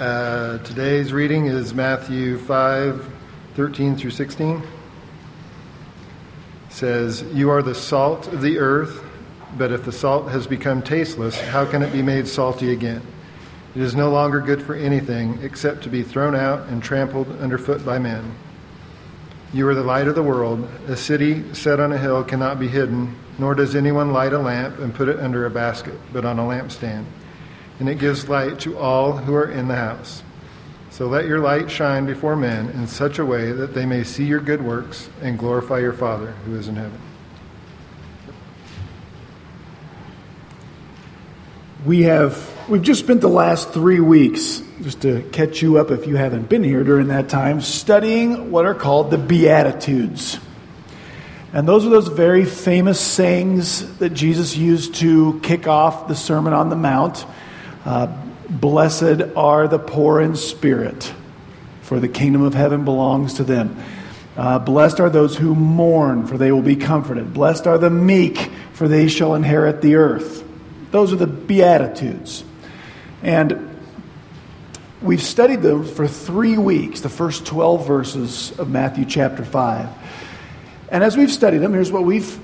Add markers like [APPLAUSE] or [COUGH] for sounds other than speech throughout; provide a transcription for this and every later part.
Uh, today's reading is Matthew 5 13 through 16. It says, You are the salt of the earth, but if the salt has become tasteless, how can it be made salty again? It is no longer good for anything except to be thrown out and trampled underfoot by men. You are the light of the world. A city set on a hill cannot be hidden, nor does anyone light a lamp and put it under a basket, but on a lampstand and it gives light to all who are in the house. So let your light shine before men in such a way that they may see your good works and glorify your Father who is in heaven. We have we've just spent the last three weeks, just to catch you up if you haven't been here during that time, studying what are called the Beatitudes. And those are those very famous sayings that Jesus used to kick off the Sermon on the Mount. Uh, Blessed are the poor in spirit, for the kingdom of heaven belongs to them. Uh, blessed are those who mourn, for they will be comforted. Blessed are the meek, for they shall inherit the earth. Those are the Beatitudes. And we've studied them for three weeks, the first 12 verses of Matthew chapter 5. And as we've studied them, here's what we've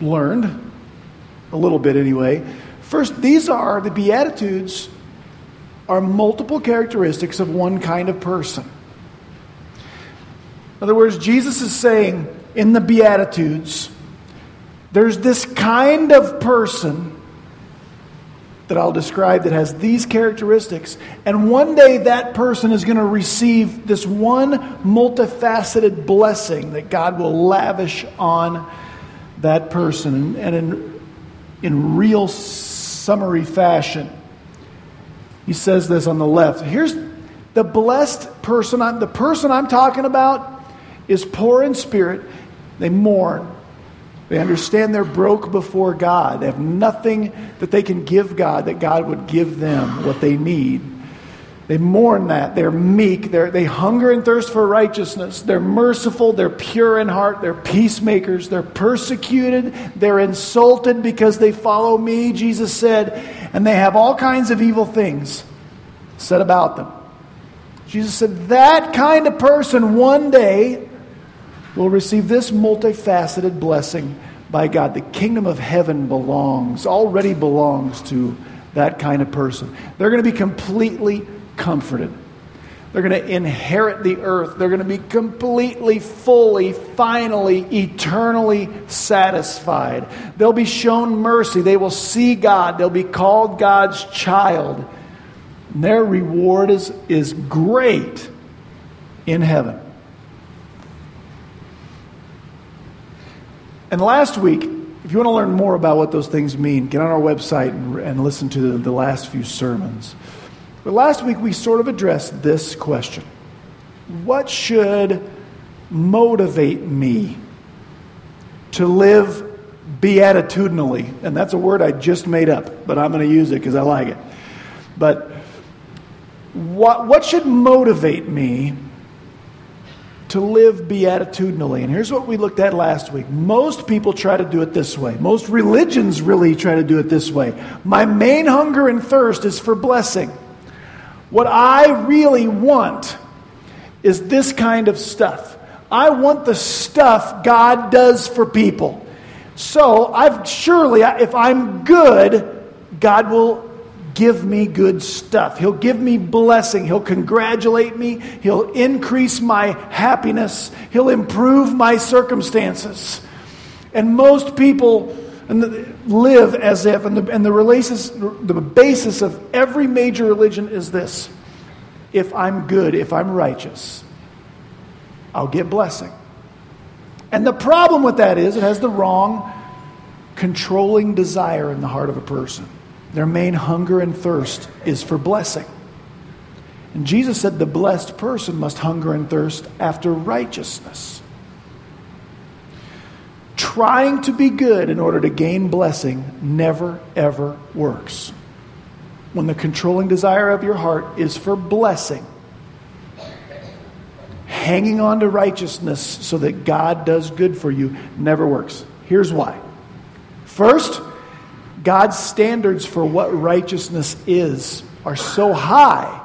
learned, a little bit anyway. First, these are the Beatitudes are multiple characteristics of one kind of person. In other words, Jesus is saying in the Beatitudes, there's this kind of person that I'll describe that has these characteristics. And one day that person is going to receive this one multifaceted blessing that God will lavish on that person. And in, in real summary fashion. He says this on the left. Here's the blessed person. I'm, the person I'm talking about is poor in spirit. They mourn. They understand they're broke before God. They have nothing that they can give God that God would give them what they need. They mourn that. They're meek. They're, they hunger and thirst for righteousness. They're merciful. They're pure in heart. They're peacemakers. They're persecuted. They're insulted because they follow me, Jesus said. And they have all kinds of evil things said about them. Jesus said that kind of person one day will receive this multifaceted blessing by God. The kingdom of heaven belongs, already belongs to that kind of person. They're going to be completely comforted. They're going to inherit the earth. They're going to be completely, fully, finally, eternally satisfied. They'll be shown mercy. They will see God. They'll be called God's child. And their reward is, is great in heaven. And last week, if you want to learn more about what those things mean, get on our website and, and listen to the, the last few sermons. But last week we sort of addressed this question What should motivate me to live beatitudinally? And that's a word I just made up, but I'm going to use it because I like it. But what, what should motivate me to live beatitudinally? And here's what we looked at last week. Most people try to do it this way. Most religions really try to do it this way. My main hunger and thirst is for blessing. What I really want is this kind of stuff. I want the stuff God does for people. So, I've surely if I'm good, God will give me good stuff. He'll give me blessing. He'll congratulate me. He'll increase my happiness. He'll improve my circumstances. And most people and the, live as if, and, the, and the, relaces, the basis of every major religion is this if I'm good, if I'm righteous, I'll get blessing. And the problem with that is it has the wrong controlling desire in the heart of a person. Their main hunger and thirst is for blessing. And Jesus said the blessed person must hunger and thirst after righteousness trying to be good in order to gain blessing never, ever works. When the controlling desire of your heart is for blessing, hanging on to righteousness so that God does good for you never works. Here's why. First, God's standards for what righteousness is are so high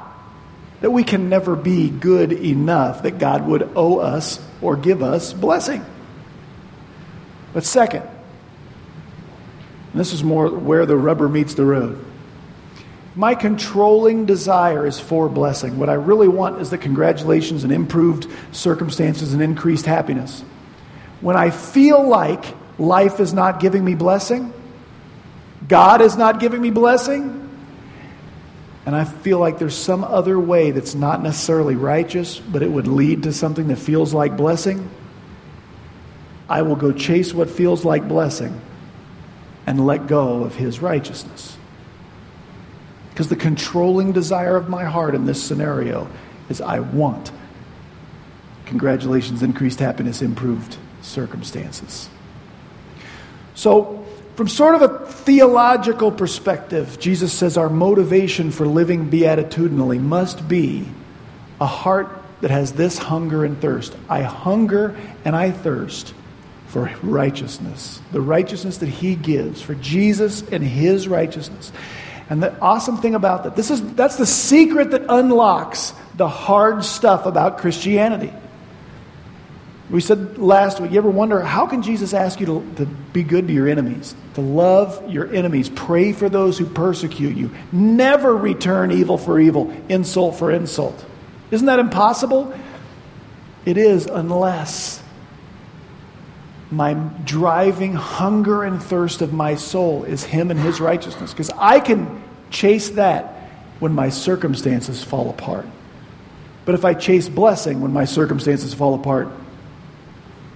that we can never be good enough that God would owe us or give us blessing. But second, this is more where the rubber meets the road. My controlling desire is for blessing. What I really want is the congratulations and improved circumstances and increased happiness. When I feel like life is not giving me blessing, God is not giving me blessing, and I feel like there's some other way that's not necessarily righteous, but it would lead to something that feels like blessing, I will go chase what feels like blessing and let go of his righteousness. Because the controlling desire of my heart in this scenario is I want. Congratulations, increased happiness, improved circumstances. So, from sort of a theological perspective, Jesus says our motivation for living beatitudinally must be a heart that has this hunger and thirst. I hunger and I thirst for righteousness, the righteousness that He gives, for Jesus and His righteousness. And the awesome thing about that, this is, that's the secret that unlocks the hard stuff about Christianity. We said last week, you ever wonder how can Jesus ask you to, to be good to your enemies, to love your enemies, pray for those who persecute you, never return evil for evil, insult for insult? Isn't that impossible? It is, unless my driving hunger and thirst of my soul is Him and His righteousness. Because I can chase that when my circumstances fall apart. But if I chase blessing when my circumstances fall apart,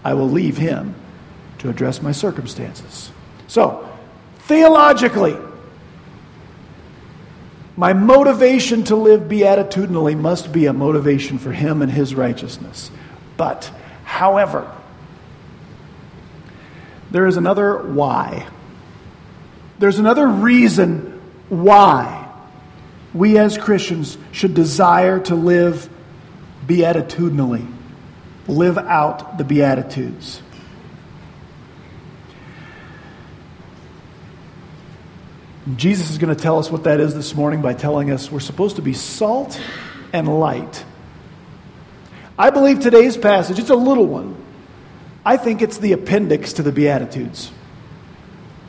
I will leave him to address my circumstances. So, theologically, my motivation to live beatitudinally must be a motivation for him and his righteousness. But, however, there is another why. There's another reason why we as Christians should desire to live beatitudinally live out the Beatitudes. Jesus is going to tell us what that is this morning by telling us we're supposed to be salt and light. I believe today's passage, it's a little one. I think it's the appendix to the Beatitudes.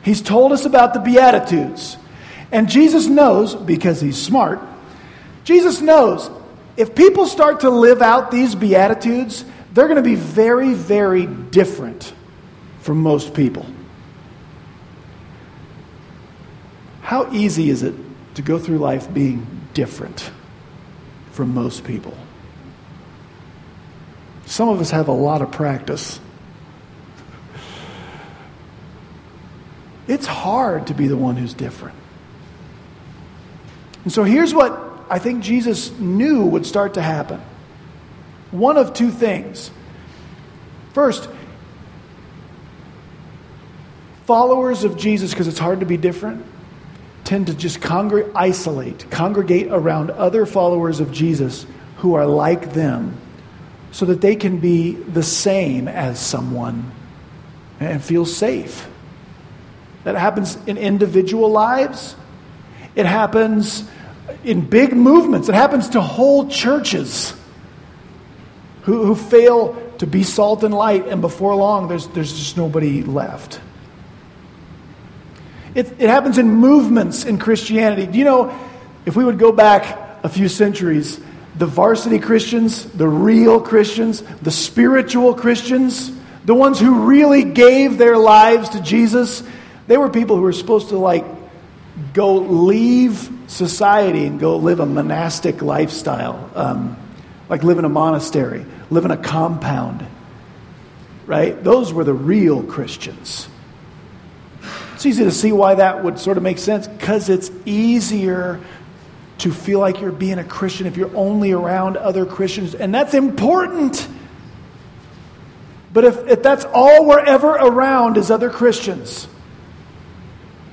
He's told us about the Beatitudes. And Jesus knows, because he's smart, Jesus knows if people start to live out these Beatitudes, they're going to be very, very different from most people. How easy is it to go through life being different from most people? Some of us have a lot of practice. It's hard to be the one who's different. And so here's what I think Jesus knew would start to happen one of two things. First, followers of Jesus, because it's hard to be different, tend to just isolate, congregate around other followers of Jesus who are like them so that they can be the same as someone and feel safe. That happens in individual lives. It happens in big movements. It happens to whole churches who, who fail to be salt and light, and before long, there's, there's just nobody left. It, it happens in movements in Christianity. Do you know, if we would go back a few centuries, the varsity Christians, the real Christians, the spiritual Christians, the ones who really gave their lives to Jesus, they were people who were supposed to like go leave society and go live a monastic lifestyle. Um, like live in a monastery, live in a compound. Right? Those were the real Christians. It's easy to see why that would sort of make sense because it's easier to feel like you're being a Christian if you're only around other Christians, and that's important. But if, if that's all we're ever around is other Christians,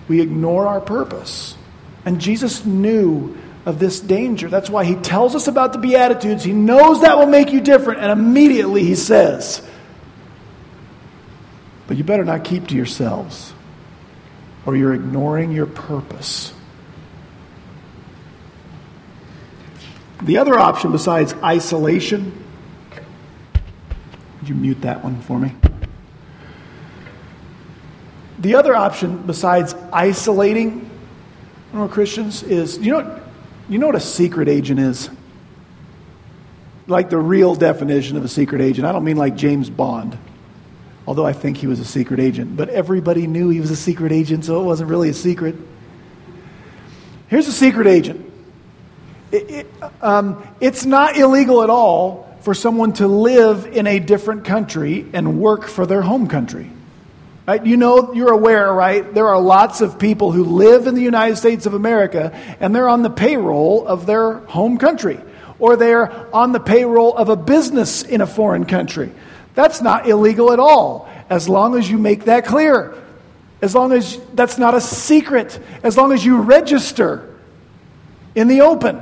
we ignore our purpose. And Jesus knew of this danger. That's why he tells us about the Beatitudes. He knows that will make you different, and immediately he says, But you better not keep to yourselves, or you're ignoring your purpose. The other option besides isolation, would you mute that one for me? The other option besides isolating Christians is you know, you know what a secret agent is? Like the real definition of a secret agent. I don't mean like James Bond, although I think he was a secret agent, but everybody knew he was a secret agent, so it wasn't really a secret. Here's a secret agent it, it, um, it's not illegal at all for someone to live in a different country and work for their home country. Right? You know, you're aware, right? There are lots of people who live in the United States of America and they're on the payroll of their home country, or they're on the payroll of a business in a foreign country. That's not illegal at all, as long as you make that clear. As long as that's not a secret, as long as you register in the open.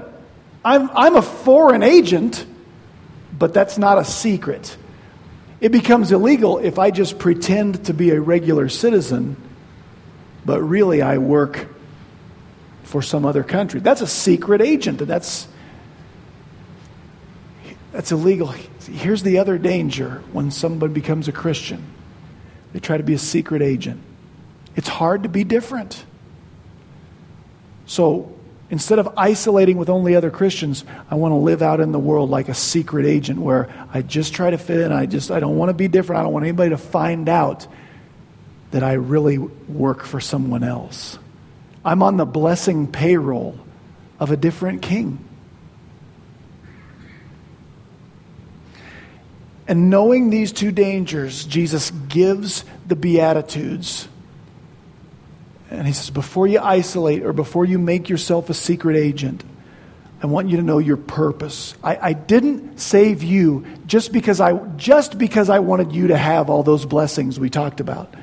I'm, I'm a foreign agent, but that's not a secret. It becomes illegal if I just pretend to be a regular citizen, but really I work for some other country. That's a secret agent, and that's, that's illegal. Here's the other danger when somebody becomes a Christian they try to be a secret agent. It's hard to be different. So, Instead of isolating with only other Christians, I want to live out in the world like a secret agent where I just try to fit in. I just I don't want to be different. I don't want anybody to find out that I really work for someone else. I'm on the blessing payroll of a different king. And knowing these two dangers, Jesus gives the Beatitudes and he says, before you isolate or before you make yourself a secret agent, I want you to know your purpose. I, I, didn't save you just because I just because I wanted you to have all those blessings we talked about.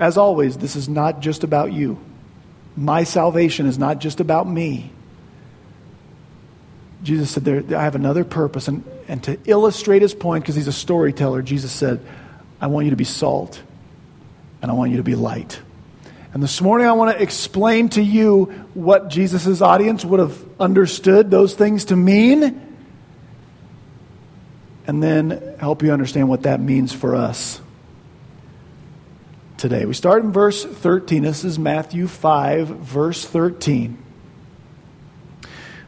As always, this is not just about you. My salvation is not just about me. Jesus said, there, I have another purpose. And, and to illustrate his point, because he's a storyteller, Jesus said, I want you to be salt and I want you to be light. And this morning, I want to explain to you what Jesus' audience would have understood those things to mean, and then help you understand what that means for us today. We start in verse 13. This is Matthew 5, verse 13,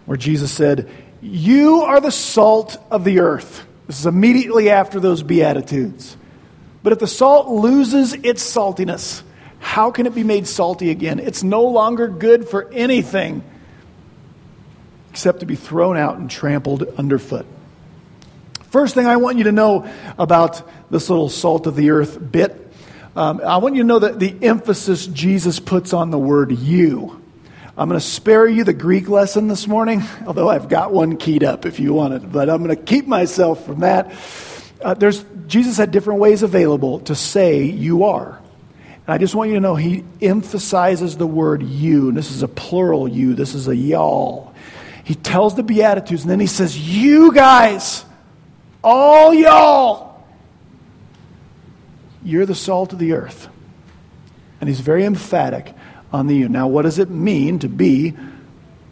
where Jesus said, You are the salt of the earth. This is immediately after those Beatitudes. But if the salt loses its saltiness, how can it be made salty again? It's no longer good for anything except to be thrown out and trampled underfoot. First thing I want you to know about this little salt of the earth bit, um, I want you to know that the emphasis Jesus puts on the word you. I'm going to spare you the Greek lesson this morning, [LAUGHS] although I've got one keyed up if you want it, but I'm going to keep myself from that. Uh, there's, Jesus had different ways available to say you are. And I just want you to know he emphasizes the word you. And this is a plural you. This is a y'all. He tells the Beatitudes, and then he says, You guys, all y'all, you're the salt of the earth. And he's very emphatic on the you. Now, what does it mean to be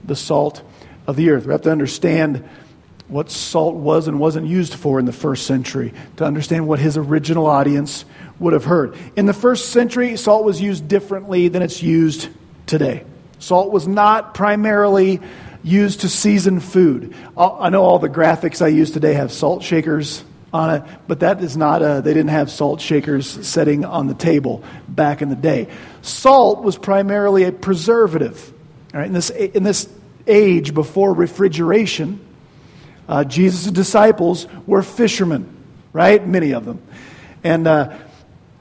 the salt of the earth? We have to understand what salt was and wasn't used for in the first century, to understand what his original audience would have heard. In the first century, salt was used differently than it's used today. Salt was not primarily used to season food. I know all the graphics I use today have salt shakers on it, but that is not a, they didn't have salt shakers setting on the table back in the day. Salt was primarily a preservative. Right, in this, in this age before refrigeration, uh, Jesus' disciples were fishermen, right? Many of them. And uh,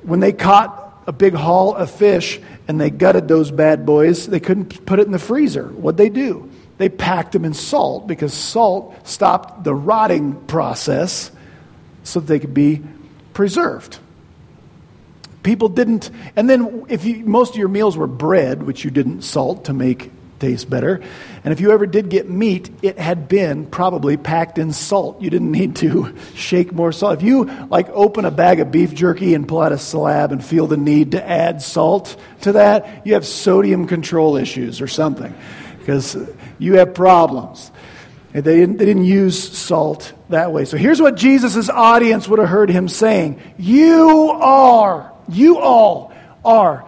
when they caught a big haul of fish and they gutted those bad boys, they couldn't put it in the freezer. What'd they do? They packed them in salt because salt stopped the rotting process so that they could be preserved. People didn't, and then if you, most of your meals were bread, which you didn't salt to make taste better. And if you ever did get meat, it had been probably packed in salt. You didn't need to [LAUGHS] shake more salt. If you like open a bag of beef jerky and pull out a slab and feel the need to add salt to that, you have sodium control issues or something because you have problems. They didn't, they didn't use salt that way. So here's what Jesus' audience would have heard him saying You are, you all are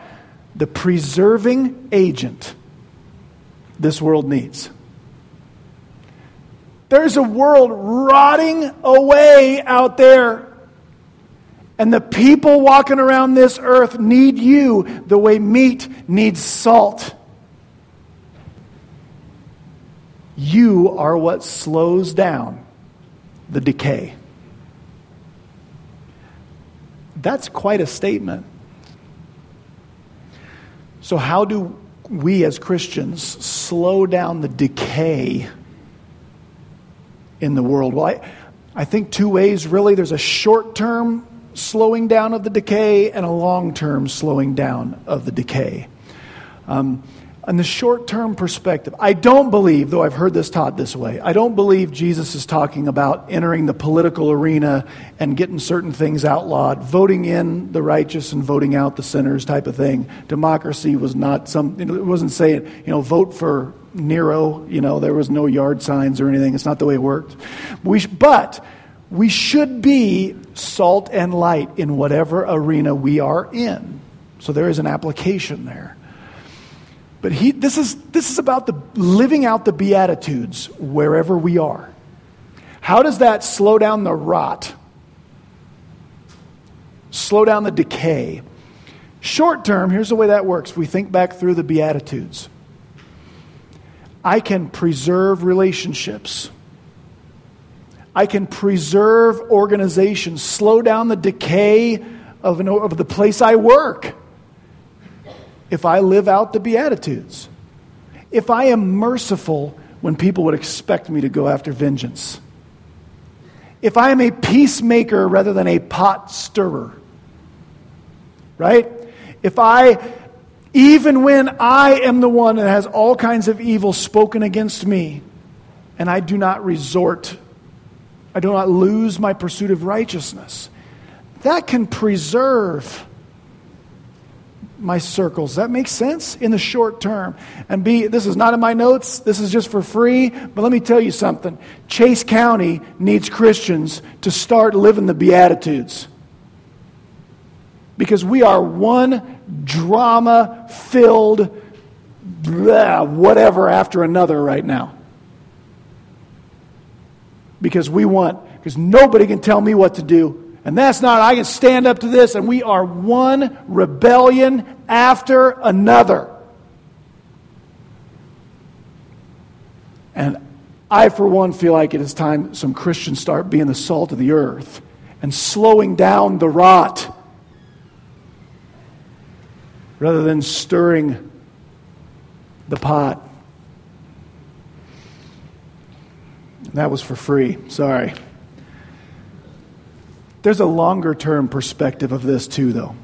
the preserving agent this world needs. There's a world rotting away out there. And the people walking around this earth need you the way meat needs salt. You are what slows down the decay. That's quite a statement. So, how do we as Christians slow down the decay in the world? Well, I, I think two ways really. There's a short term slowing down of the decay and a long term slowing down of the decay. Um, in the short term perspective, I don't believe, though I've heard this taught this way, I don't believe Jesus is talking about entering the political arena and getting certain things outlawed, voting in the righteous and voting out the sinners type of thing. Democracy was not some, it wasn't saying, you know, vote for Nero, you know, there was no yard signs or anything. It's not the way it worked. We, but we should be salt and light in whatever arena we are in. So there is an application there. But he, this, is, this is about the living out the Beatitudes wherever we are. How does that slow down the rot? Slow down the decay? Short term, here's the way that works. We think back through the Beatitudes. I can preserve relationships. I can preserve organizations, slow down the decay of, an, of the place I work if I live out the Beatitudes, if I am merciful when people would expect me to go after vengeance, if I am a peacemaker rather than a pot stirrer, right? If I, even when I am the one that has all kinds of evil spoken against me, and I do not resort, I do not lose my pursuit of righteousness, that can preserve my circles. That makes sense in the short term. And B, this is not in my notes, this is just for free, but let me tell you something. Chase County needs Christians to start living the Beatitudes. Because we are one drama filled whatever after another right now. Because we want, because nobody can tell me what to do and that's not, I can stand up to this, and we are one rebellion after another. And I, for one, feel like it is time some Christians start being the salt of the earth and slowing down the rot rather than stirring the pot. That was for free. Sorry. There's a longer term perspective of this, too, though.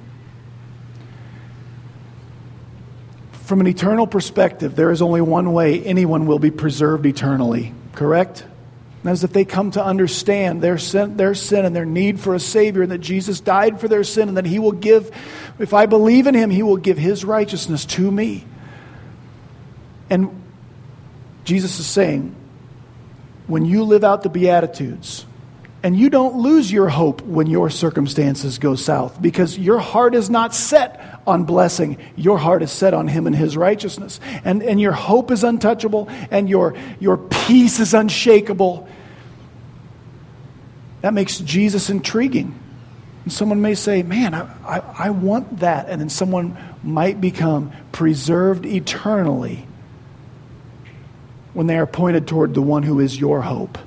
From an eternal perspective, there is only one way anyone will be preserved eternally, correct? That is if they come to understand their sin, their sin and their need for a Savior, and that Jesus died for their sin, and that He will give, if I believe in Him, He will give His righteousness to me. And Jesus is saying, when you live out the Beatitudes, and you don't lose your hope when your circumstances go south because your heart is not set on blessing. Your heart is set on Him and His righteousness. And, and your hope is untouchable and your, your peace is unshakable. That makes Jesus intriguing. And someone may say, Man, I, I, I want that. And then someone might become preserved eternally when they are pointed toward the one who is your hope.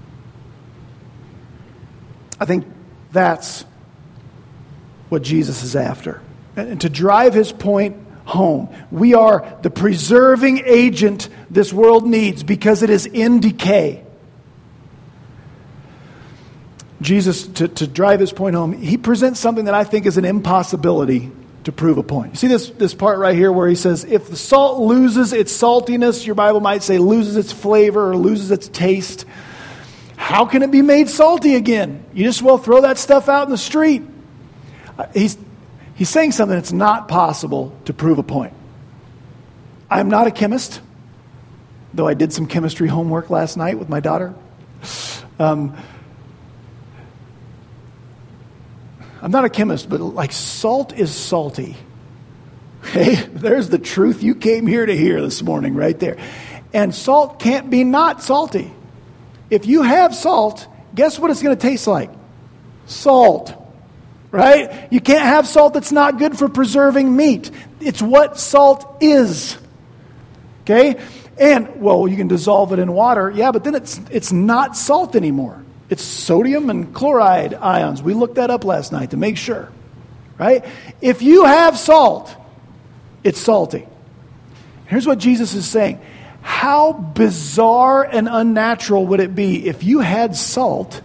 I think that's what Jesus is after. And to drive his point home, we are the preserving agent this world needs because it is in decay. Jesus, to, to drive his point home, he presents something that I think is an impossibility to prove a point. You see this, this part right here where he says, if the salt loses its saltiness, your Bible might say loses its flavor or loses its taste, how can it be made salty again? You just well throw that stuff out in the street. Uh, he's, he's saying something that's not possible to prove a point. I'm not a chemist, though I did some chemistry homework last night with my daughter. Um, I'm not a chemist, but like salt is salty. [LAUGHS] Hey, there's the truth you came here to hear this morning, right there. And salt can't be not salty. If you have salt, guess what it's going to taste like? Salt. Right? You can't have salt that's not good for preserving meat. It's what salt is. Okay? And, well, you can dissolve it in water. Yeah, but then it's, it's not salt anymore. It's sodium and chloride ions. We looked that up last night to make sure. Right? If you have salt, it's salty. Here's what Jesus is saying How bizarre and unnatural would it be if you had salt,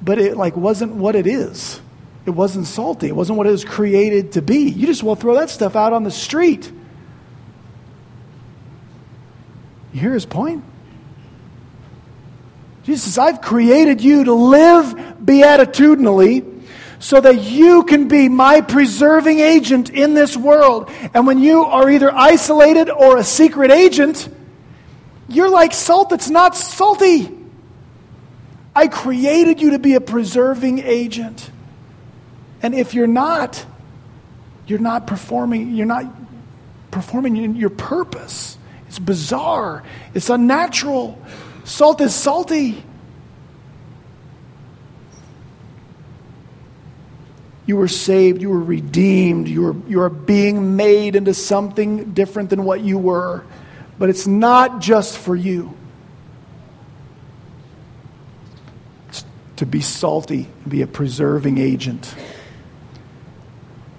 but it like wasn't what it is? It wasn't salty. It wasn't what it was created to be. You just will throw that stuff out on the street. You hear his point? Jesus says, I've created you to live beatitudinally so that you can be my preserving agent in this world. And when you are either isolated or a secret agent, you're like salt that's not salty. I created you to be a preserving agent. And if you're not, you're not performing, you're not performing your purpose. It's bizarre. It's unnatural. Salt is salty. You were saved, you were redeemed, you you are being made into something different than what you were. But it's not just for you. It's to be salty, be a preserving agent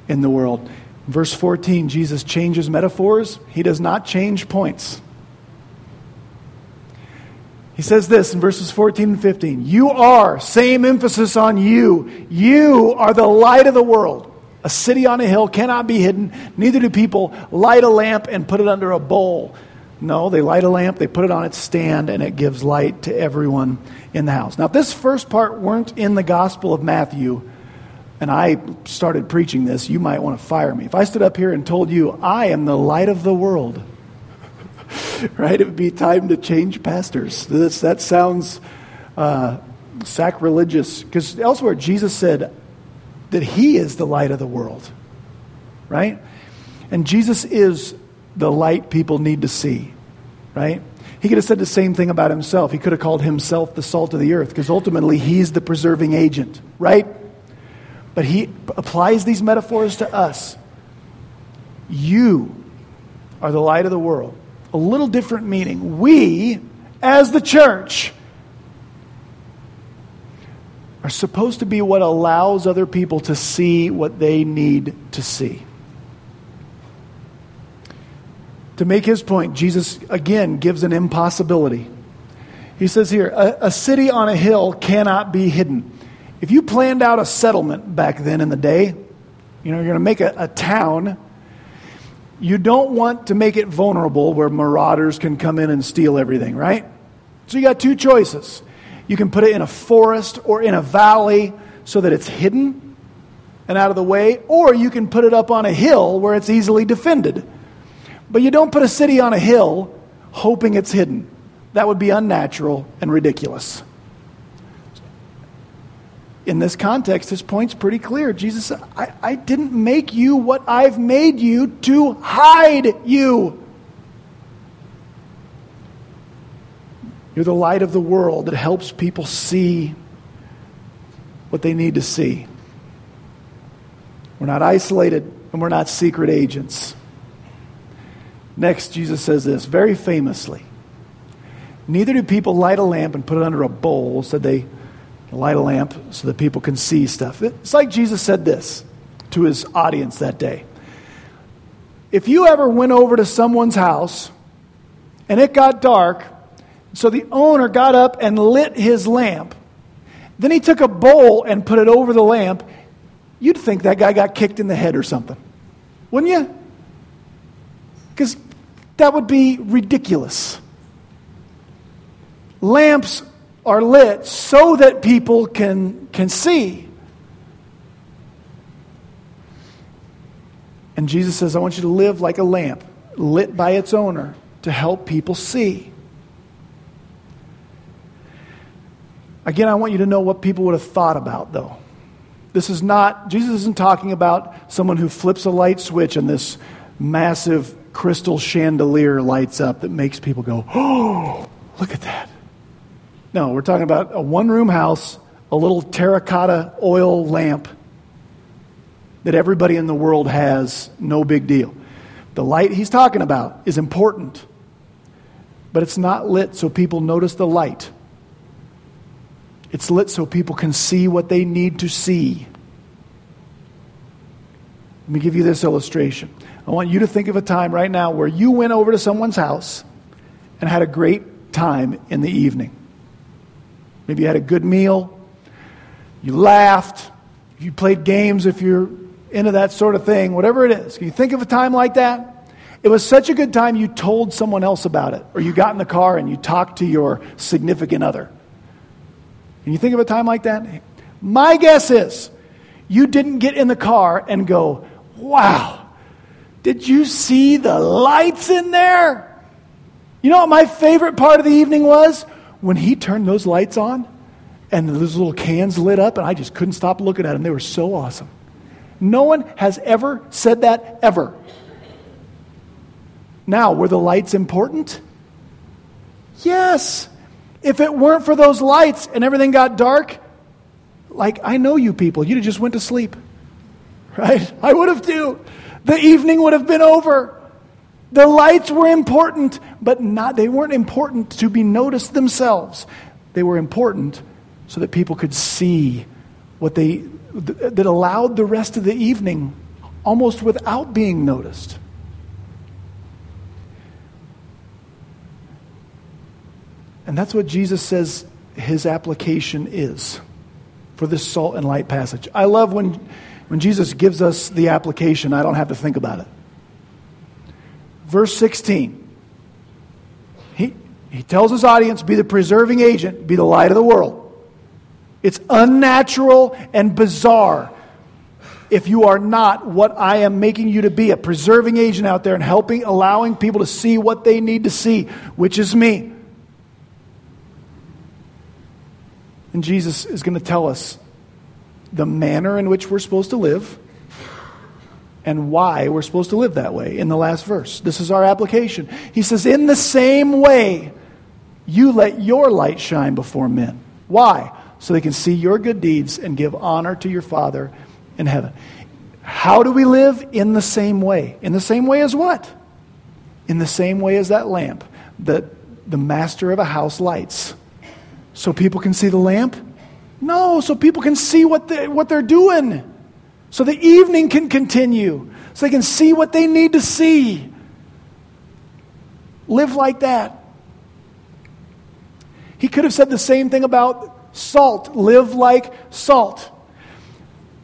in the world. Verse 14, Jesus changes metaphors, he does not change points. He says this in verses 14 and 15 You are, same emphasis on you. You are the light of the world. A city on a hill cannot be hidden, neither do people light a lamp and put it under a bowl. No, they light a lamp, they put it on its stand, and it gives light to everyone in the house. Now, if this first part weren't in the Gospel of Matthew, and I started preaching this, you might want to fire me. If I stood up here and told you, I am the light of the world, [LAUGHS] right? It would be time to change pastors. This, that sounds uh, sacrilegious because elsewhere Jesus said that He is the light of the world, right? And Jesus is the light people need to see, right? He could have said the same thing about himself. He could have called himself the salt of the earth because ultimately he's the preserving agent, right? But he applies these metaphors to us. You are the light of the world a little different meaning. We, as the church, are supposed to be what allows other people to see what they need to see. To make his point, Jesus again gives an impossibility. He says here, a, a, city on a hill cannot be hidden. If you planned out a settlement back then in the day, you know, you're going to make a, a town you don't want to make it vulnerable where marauders can come in and steal everything, right? So you got two choices. You can put it in a forest or in a valley so that it's hidden and out of the way, or you can put it up on a hill where it's easily defended. But you don't put a city on a hill hoping it's hidden. That would be unnatural and ridiculous in this context, his point's pretty clear. Jesus said, I, I didn't make you what I've made you to hide you. You're the light of the world that helps people see what they need to see. We're not isolated and we're not secret agents. Next, Jesus says this very famously Neither do people light a lamp and put it under a bowl, so they light a lamp so that people can see stuff. It's like Jesus said this to his audience that day. If you ever went over to someone's house and it got dark, so the owner got up and lit his lamp, then he took a bowl and put it over the lamp, you'd think that guy got kicked in the head or something. Wouldn't you? Because that would be ridiculous. Lamps are lit so that people can, can see. And Jesus says, I want you to live like a lamp, lit by its owner, to help people see. Again, I want you to know what people would have thought about, though. This is not, Jesus isn't talking about someone who flips a light switch and this massive crystal chandelier lights up that makes people go, oh, look at that. No, we're talking about a one room house, a little terracotta oil lamp that everybody in the world has, no big deal. The light he's talking about is important, but it's not lit so people notice the light. It's lit so people can see what they need to see. Let me give you this illustration. I want you to think of a time right now where you went over to someone's house and had a great time in the evening. Maybe you had a good meal, you laughed, you played games if you're into that sort of thing, whatever it is. Can you think of a time like that? It was such a good time you told someone else about it, or you got in the car and you talked to your significant other. Can you think of a time like that? My guess is you didn't get in the car and go, wow, did you see the lights in there? You know what my favorite part of the evening was? When he turned those lights on and those little cans lit up, and I just couldn't stop looking at them. They were so awesome. No one has ever said that ever. Now, were the lights important? Yes. If it weren't for those lights and everything got dark, like I know you people, you'd have just went to sleep. [LAUGHS] Right? I would have too. The evening would have been over. The lights were important, but not they weren't important to be noticed themselves. They were important so that people could see what they that allowed the rest of the evening almost without being noticed. And that's what Jesus says his application is for this salt and light passage. I love when, when Jesus gives us the application, I don't have to think about it. Verse 16. He, he tells his audience, be the preserving agent, be the light of the world. It's unnatural and bizarre if you are not what I am making you to be a preserving agent out there and helping, allowing people to see what they need to see, which is me. And Jesus is going to tell us the manner in which we're supposed to live and why we're supposed to live that way in the last verse. This is our application. He says, In the same way, you let your light shine before men. Why? so they can see your good deeds and give honor to your Father in heaven. How do we live? In the same way. In the same way as what? In the same way as that lamp that the master of a house lights. So people can see the lamp? No, so people can see what, they, what they're doing. So the evening can continue. So they can see what they need to see. Live like that. He could have said the same thing about Salt. Live like salt.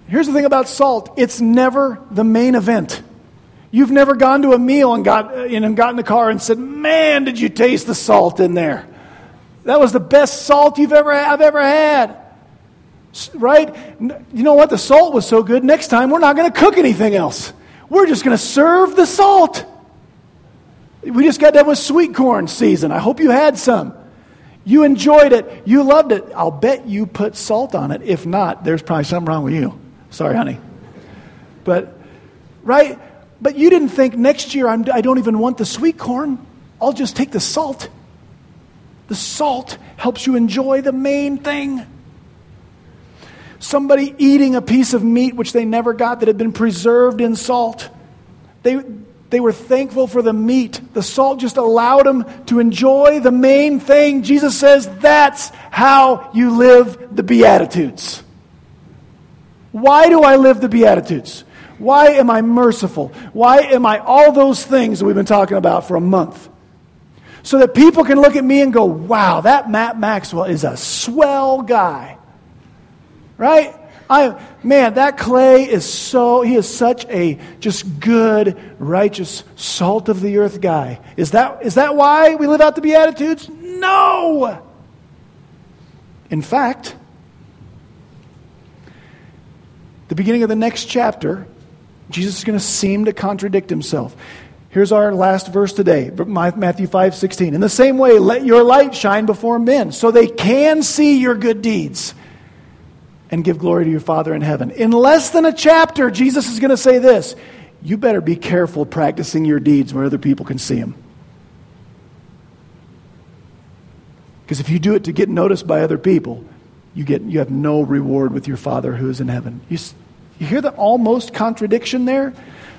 Here's the thing about salt it's never the main event. You've never gone to a meal and got, uh, and got in the car and said, Man, did you taste the salt in there? That was the best salt you've ever, I've ever had. Right? You know what? The salt was so good, next time we're not going to cook anything else. We're just going to serve the salt. We just got done with sweet corn season. I hope you had some. You enjoyed it. You loved it. I'll bet you put salt on it. If not, there's probably something wrong with you. Sorry, honey. But, right? But you didn't think next year I'm, I do not even want the sweet corn. I'll just take the salt. The salt helps you enjoy the main thing. Somebody eating a piece of meat which they never got that had been preserved in salt. They, they were thankful for the meat. The salt just allowed them to enjoy the main thing. Jesus says that's how you live the Beatitudes. Why do I live the Beatitudes? Why am I merciful? Why am I all those things that we've been talking about for a month? So that people can look at me and go, wow, that Matt Maxwell is a swell guy. Right? I, man, that Clay is so, he is such a just good, righteous, salt of the earth guy. Is that, is that why we live out the Beatitudes? No! In fact, the beginning of the next chapter, Jesus is going to seem to contradict himself. Here's our last verse today, Matthew 5 16. In the same way, let your light shine before men so they can see your good deeds and give glory to your Father in heaven. In less than a chapter, Jesus is going to say this You better be careful practicing your deeds where other people can see them. Because if you do it to get noticed by other people, you, get, you have no reward with your Father who is in heaven. You, you hear the almost contradiction there?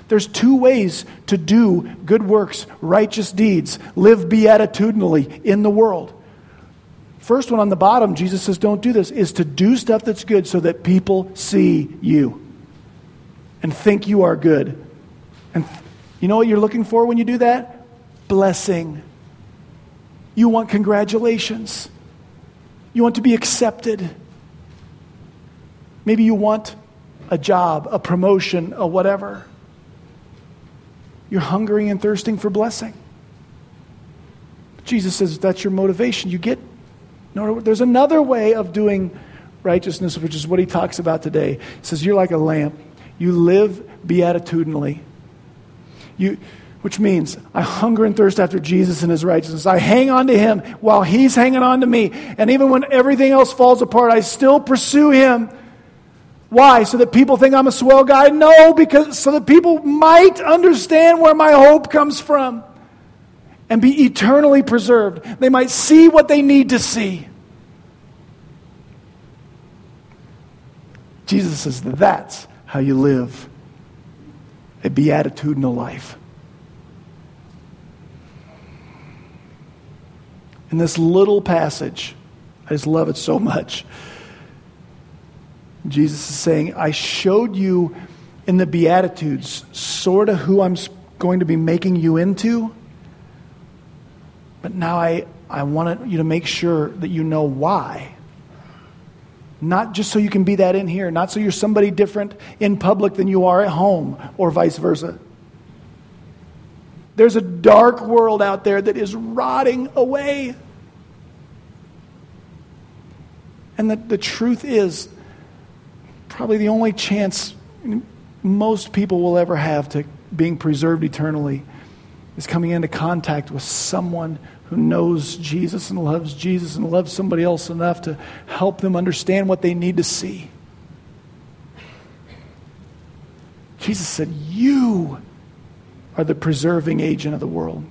There's two ways to do good works, righteous deeds, live beatitudinally in the world. First one on the bottom, Jesus says, don't do this, is to do stuff that's good so that people see you and think you are good. And you know what you're looking for when you do that? Blessing. You want congratulations. You want to be accepted. Maybe you want a job, a promotion, a whatever. You're hungering and thirsting for blessing. Jesus says that's your motivation. You get no, there's another way of doing righteousness, which is what he talks about today. He says, You're like a lamp. You live beatitudinally. You, which means I hunger and thirst after Jesus and his righteousness. I hang on to him while he's hanging on to me. And even when everything else falls apart, I still pursue him why? So that people think I'm a swell guy? No, because so that people might understand where my hope comes from and be eternally preserved. They might see what they need to see. Jesus says that's how you live a beatitudinal life. In this little passage, I just love it so much. Jesus is saying, I showed you in the Beatitudes sort of who I'm going to be making you into, but now I, I want you to make sure that you know why. Not just so you can be that in here, not so you're somebody different in public than you are at home, or vice versa. There's a dark world out there that is rotting away. And the, the truth is, probably the only chance most people will ever have to being preserved eternally is coming into contact with someone who knows Jesus and loves Jesus and loves somebody else enough to help them understand what they need to see. Jesus said, You are the preserving agent of the world.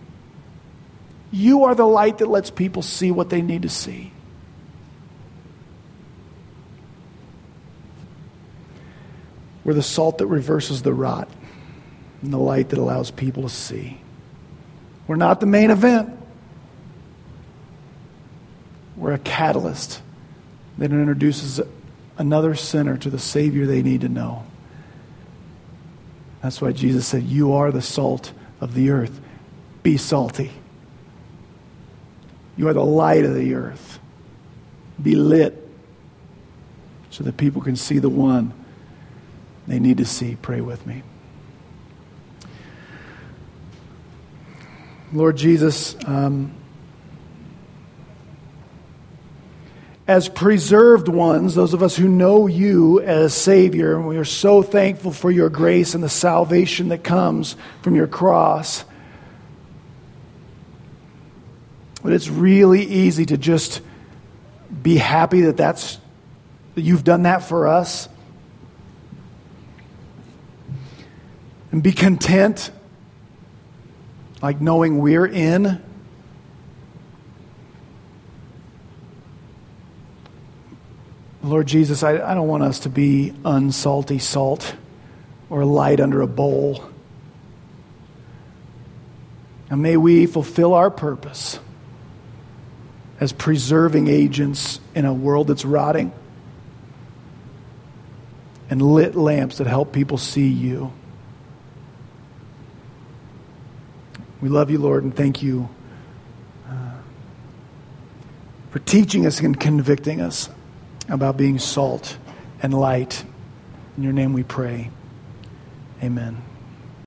You are the light that lets people see what they need to see. We're the salt that reverses the rot and the light that allows people to see. We're not the main event. We're a catalyst that introduces another sinner to the Savior they need to know. That's why Jesus said, You are the salt of the earth. Be salty. You are the light of the earth. Be lit so that people can see the one they need to see. Pray with me. Lord Jesus, um, as preserved ones, those of us who know you as Savior, and we are so thankful for your grace and the salvation that comes from your cross. But it's really easy to just be happy that that's that you've done that for us. and be content, like knowing we're in. Lord Jesus, I, I don't want us to be unsalty salt or light under a bowl. And may we fulfill our purpose as preserving agents in a world that's rotting and lit lamps that help people see you. We love you, Lord, and thank you uh, for teaching us and convicting us about being salt and light. In your name we pray. Amen.